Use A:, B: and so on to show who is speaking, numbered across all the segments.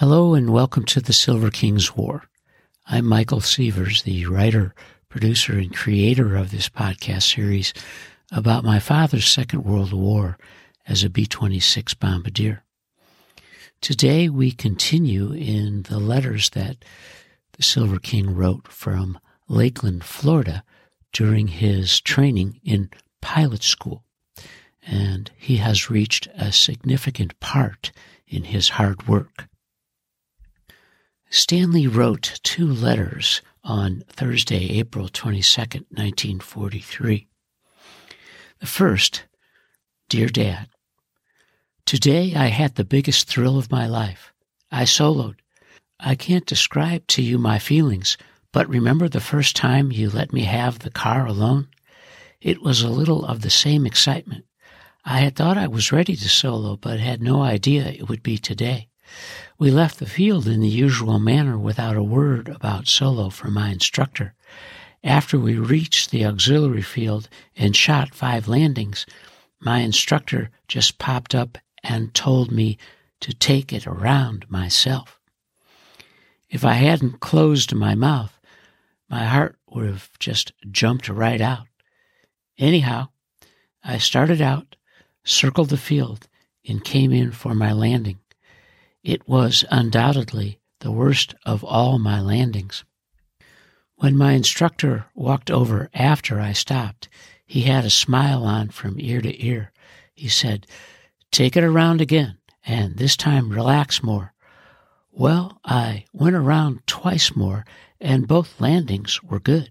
A: Hello and welcome to the Silver Kings War. I'm Michael Sievers, the writer, producer, and creator of this podcast series about my father's Second World War as a B 26 bombardier. Today we continue in the letters that the Silver King wrote from Lakeland, Florida during his training in pilot school. And he has reached a significant part in his hard work. Stanley wrote two letters on Thursday, April 22, 1943. The first, Dear Dad, Today I had the biggest thrill of my life. I soloed. I can't describe to you my feelings, but remember the first time you let me have the car alone? It was a little of the same excitement. I had thought I was ready to solo, but had no idea it would be today. We left the field in the usual manner without a word about solo from my instructor. After we reached the auxiliary field and shot five landings, my instructor just popped up and told me to take it around myself. If I hadn't closed my mouth, my heart would have just jumped right out. Anyhow, I started out, circled the field, and came in for my landing. It was undoubtedly the worst of all my landings. When my instructor walked over after I stopped, he had a smile on from ear to ear. He said, Take it around again, and this time relax more. Well, I went around twice more, and both landings were good.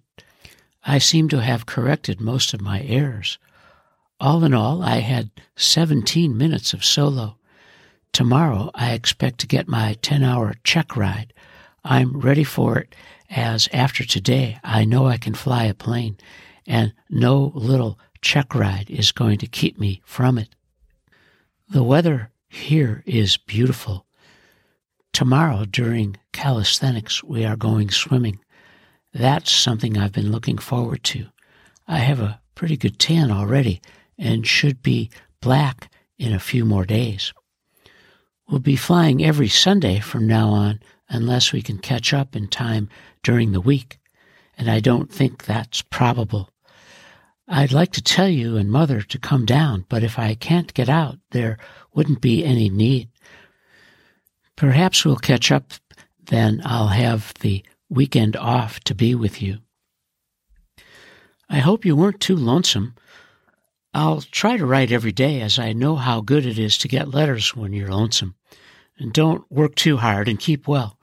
A: I seem to have corrected most of my errors. All in all, I had 17 minutes of solo. Tomorrow I expect to get my 10 hour check ride. I'm ready for it as after today I know I can fly a plane and no little check ride is going to keep me from it. The weather here is beautiful. Tomorrow during calisthenics we are going swimming. That's something I've been looking forward to. I have a pretty good tan already and should be black in a few more days. We'll be flying every Sunday from now on unless we can catch up in time during the week, and I don't think that's probable. I'd like to tell you and Mother to come down, but if I can't get out, there wouldn't be any need. Perhaps we'll catch up, then I'll have the weekend off to be with you. I hope you weren't too lonesome. I'll try to write every day as I know how good it is to get letters when you're lonesome. And don't work too hard and keep well.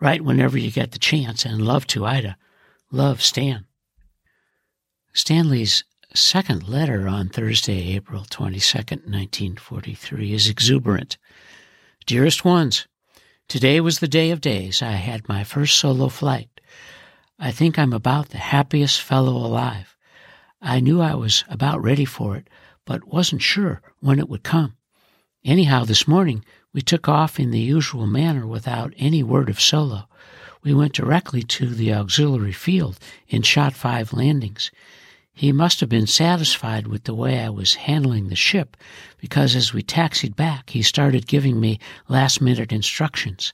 A: Write whenever you get the chance and love to Ida. Love, Stan. Stanley's second letter on Thursday, April 22nd, 1943 is exuberant. Dearest ones, today was the day of days. I had my first solo flight. I think I'm about the happiest fellow alive. I knew I was about ready for it, but wasn't sure when it would come. Anyhow, this morning we took off in the usual manner without any word of solo. We went directly to the auxiliary field and shot five landings. He must have been satisfied with the way I was handling the ship because as we taxied back, he started giving me last minute instructions.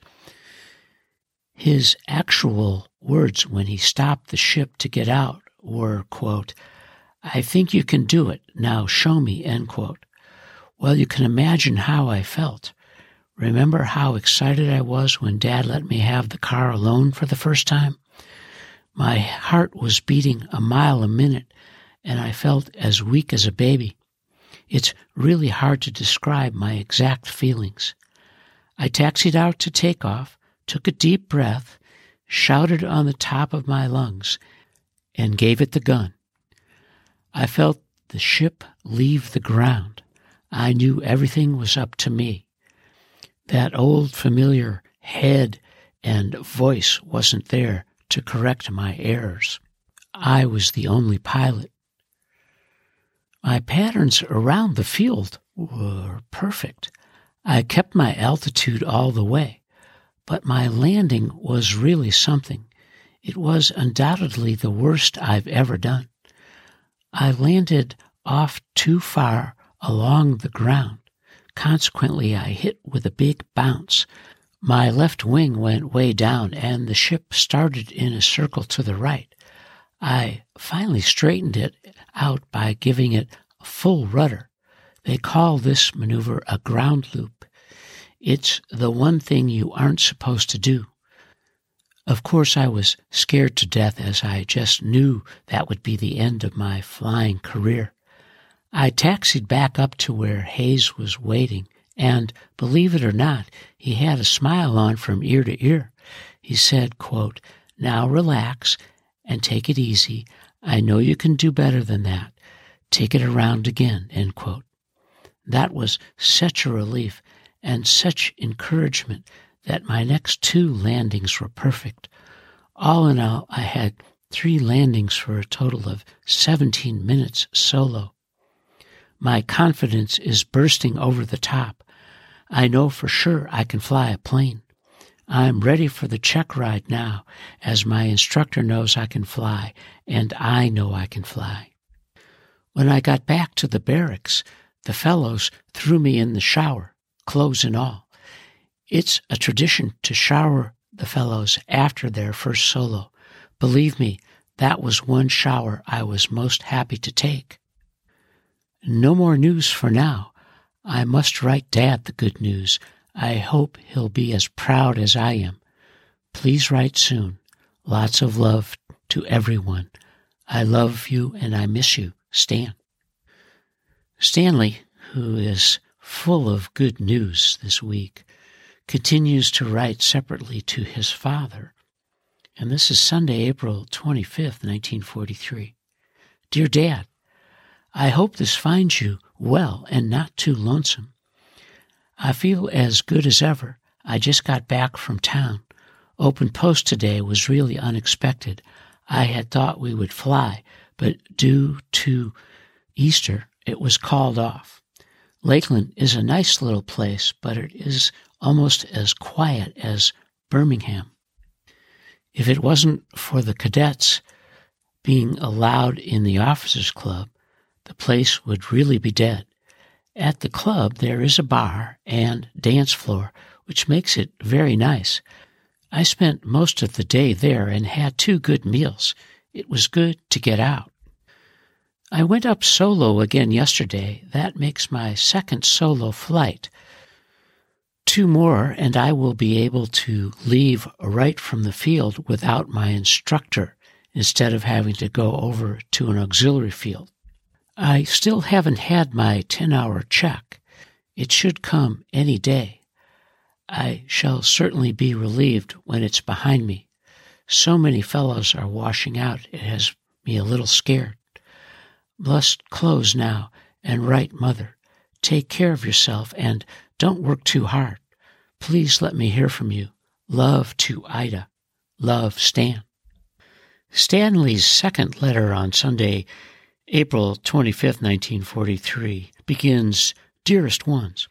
A: His actual words when he stopped the ship to get out were, quote, I think you can do it. Now show me, end quote. Well, you can imagine how I felt. Remember how excited I was when Dad let me have the car alone for the first time? My heart was beating a mile a minute, and I felt as weak as a baby. It's really hard to describe my exact feelings. I taxied out to take off, took a deep breath, shouted on the top of my lungs, and gave it the gun. I felt the ship leave the ground. I knew everything was up to me. That old familiar head and voice wasn't there to correct my errors. I was the only pilot. My patterns around the field were perfect. I kept my altitude all the way, but my landing was really something. It was undoubtedly the worst I've ever done. I landed off too far along the ground. Consequently, I hit with a big bounce. My left wing went way down and the ship started in a circle to the right. I finally straightened it out by giving it a full rudder. They call this maneuver a ground loop. It's the one thing you aren't supposed to do. Of course, I was scared to death as I just knew that would be the end of my flying career. I taxied back up to where Hayes was waiting and believe it or not, he had a smile on from ear to ear. He said, quote, Now relax and take it easy. I know you can do better than that. Take it around again, end quote. That was such a relief and such encouragement that my next two landings were perfect. All in all, I had three landings for a total of 17 minutes solo. My confidence is bursting over the top. I know for sure I can fly a plane. I'm ready for the check ride now, as my instructor knows I can fly, and I know I can fly. When I got back to the barracks, the fellows threw me in the shower, clothes and all. It's a tradition to shower the fellows after their first solo. Believe me, that was one shower I was most happy to take. No more news for now. I must write Dad the good news. I hope he'll be as proud as I am. Please write soon. Lots of love to everyone. I love you and I miss you, Stan. Stanley, who is full of good news this week, continues to write separately to his father. And this is Sunday, April 25th, 1943. Dear Dad, I hope this finds you well and not too lonesome. I feel as good as ever. I just got back from town. Open post today was really unexpected. I had thought we would fly, but due to Easter, it was called off. Lakeland is a nice little place, but it is almost as quiet as Birmingham. If it wasn't for the cadets being allowed in the officers' club, the place would really be dead. At the club, there is a bar and dance floor, which makes it very nice. I spent most of the day there and had two good meals. It was good to get out. I went up solo again yesterday. That makes my second solo flight. Two more, and I will be able to leave right from the field without my instructor instead of having to go over to an auxiliary field. I still haven't had my 10 hour check. It should come any day. I shall certainly be relieved when it's behind me. So many fellows are washing out, it has me a little scared. Must close now and write mother. Take care of yourself and don't work too hard. Please let me hear from you. Love to Ida. Love, Stan. Stanley's second letter on Sunday April 25th, 1943, begins Dearest Ones.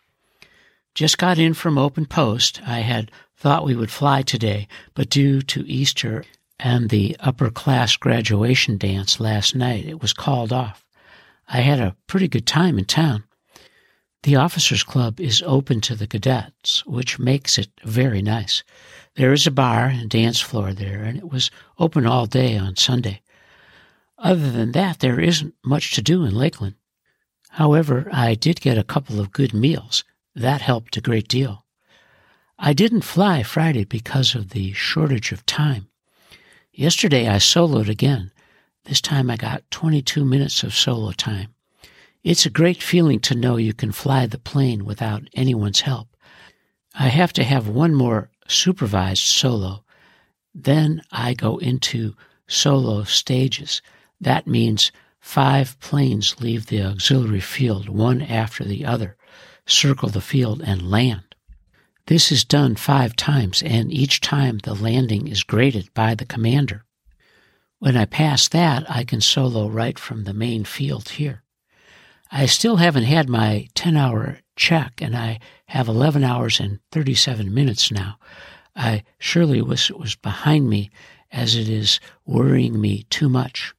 A: Just got in from Open Post. I had thought we would fly today, but due to Easter and the upper class graduation dance last night, it was called off. I had a pretty good time in town. The Officers Club is open to the cadets, which makes it very nice. There is a bar and dance floor there, and it was open all day on Sunday. Other than that, there isn't much to do in Lakeland. However, I did get a couple of good meals. That helped a great deal. I didn't fly Friday because of the shortage of time. Yesterday I soloed again. This time I got 22 minutes of solo time. It's a great feeling to know you can fly the plane without anyone's help. I have to have one more supervised solo. Then I go into solo stages. That means five planes leave the auxiliary field one after the other, circle the field, and land. This is done five times, and each time the landing is graded by the commander. When I pass that, I can solo right from the main field here. I still haven't had my 10 hour check, and I have 11 hours and 37 minutes now. I surely wish it was behind me, as it is worrying me too much.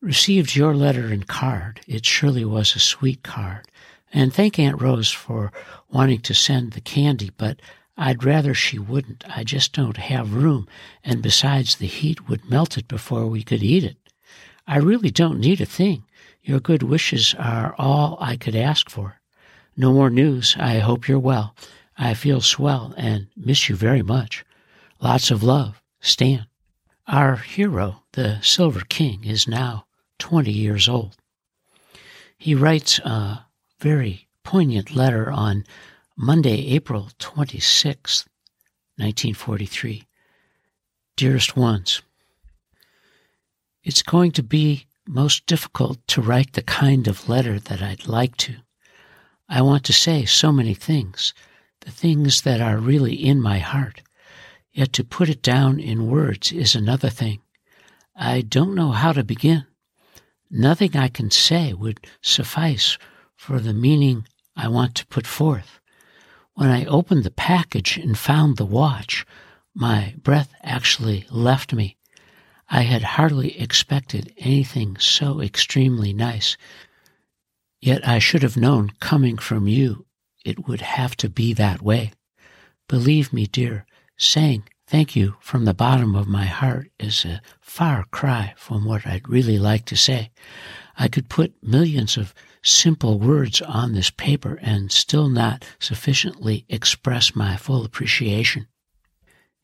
A: Received your letter and card. It surely was a sweet card. And thank Aunt Rose for wanting to send the candy, but I'd rather she wouldn't. I just don't have room, and besides, the heat would melt it before we could eat it. I really don't need a thing. Your good wishes are all I could ask for. No more news. I hope you're well. I feel swell and miss you very much. Lots of love. Stan. Our hero, the Silver King, is now 20 years old. He writes a very poignant letter on Monday, April 26, 1943. Dearest ones, it's going to be most difficult to write the kind of letter that I'd like to. I want to say so many things, the things that are really in my heart. Yet to put it down in words is another thing. I don't know how to begin. Nothing I can say would suffice for the meaning I want to put forth. When I opened the package and found the watch, my breath actually left me. I had hardly expected anything so extremely nice. Yet I should have known, coming from you, it would have to be that way. Believe me, dear, saying thank you from the bottom of my heart is a far cry from what I'd really like to say. I could put millions of simple words on this paper and still not sufficiently express my full appreciation.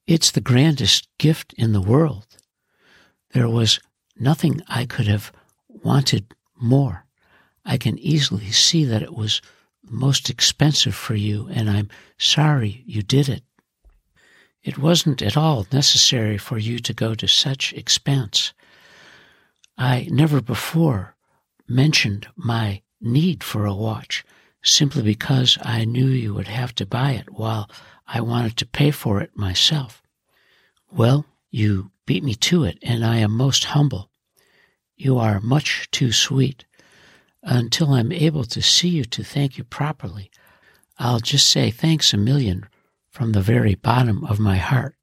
A: It's the grandest gift in the world. There was nothing I could have wanted more. I can easily see that it was most expensive for you, and I'm sorry you did it. It wasn't at all necessary for you to go to such expense. I never before mentioned my need for a watch simply because I knew you would have to buy it while I wanted to pay for it myself. Well, you beat me to it, and I am most humble. You are much too sweet. Until I'm able to see you to thank you properly, I'll just say thanks a million from the very bottom of my heart.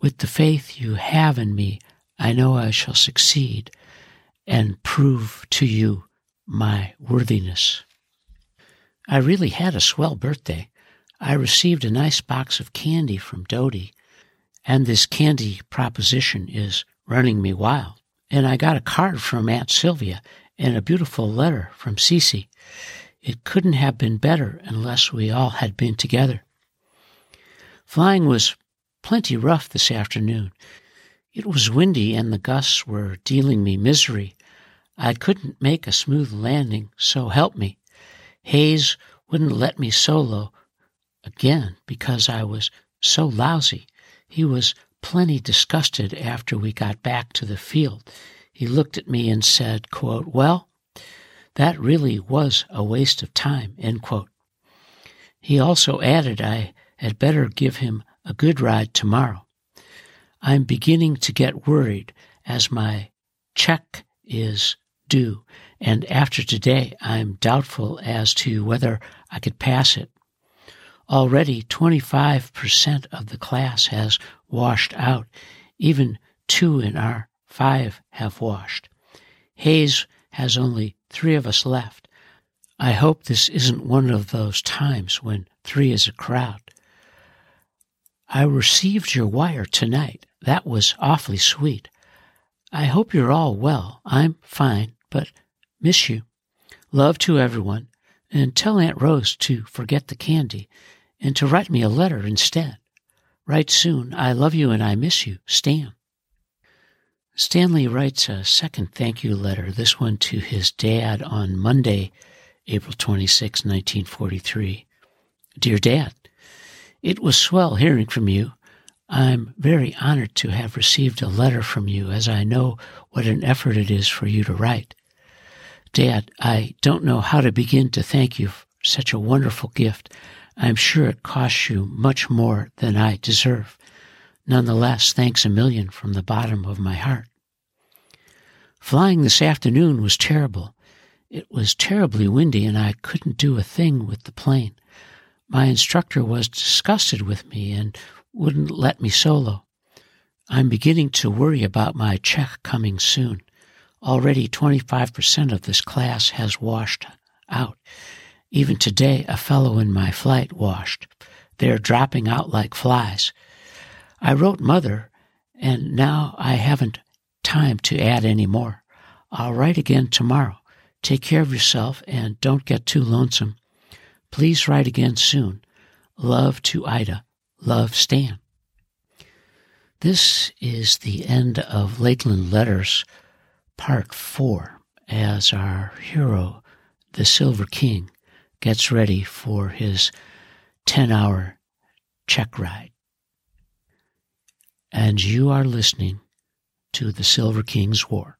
A: With the faith you have in me, I know I shall succeed and prove to you my worthiness. I really had a swell birthday. I received a nice box of candy from Dodie, and this candy proposition is running me wild. And I got a card from Aunt Sylvia and a beautiful letter from Cece. It couldn't have been better unless we all had been together. Flying was plenty rough this afternoon. It was windy and the gusts were dealing me misery I couldn't make a smooth landing, so help me. Hayes wouldn't let me solo again because I was so lousy. He was plenty disgusted after we got back to the field. He looked at me and said, quote, Well, that really was a waste of time, end quote. He also added I had better give him a good ride tomorrow. I'm beginning to get worried as my check is due, and after today I'm doubtful as to whether I could pass it. Already 25% of the class has washed out. Even two in our five have washed. Hayes has only three of us left. I hope this isn't one of those times when three is a crowd. I received your wire tonight. That was awfully sweet. I hope you're all well. I'm fine but miss you. Love to everyone, and tell Aunt Rose to forget the candy and to write me a letter instead. Write soon. I love you and I miss you. Stan. Stanley writes a second thank you letter, this one to his dad on Monday, April 26, 1943. Dear Dad, it was swell hearing from you. I'm very honored to have received a letter from you, as I know what an effort it is for you to write. Dad, I don't know how to begin to thank you for such a wonderful gift. I'm sure it costs you much more than I deserve. Nonetheless, thanks a million from the bottom of my heart. Flying this afternoon was terrible. It was terribly windy and I couldn't do a thing with the plane. My instructor was disgusted with me and wouldn't let me solo. I'm beginning to worry about my check coming soon. Already 25% of this class has washed out. Even today, a fellow in my flight washed. They're dropping out like flies. I wrote Mother, and now I haven't time to add any more. I'll write again tomorrow. Take care of yourself and don't get too lonesome. Please write again soon. Love to Ida. Love Stan. This is the end of Lakeland Letters, Part 4, as our hero, the Silver King, gets ready for his 10 hour check ride. And you are listening to the Silver King's War.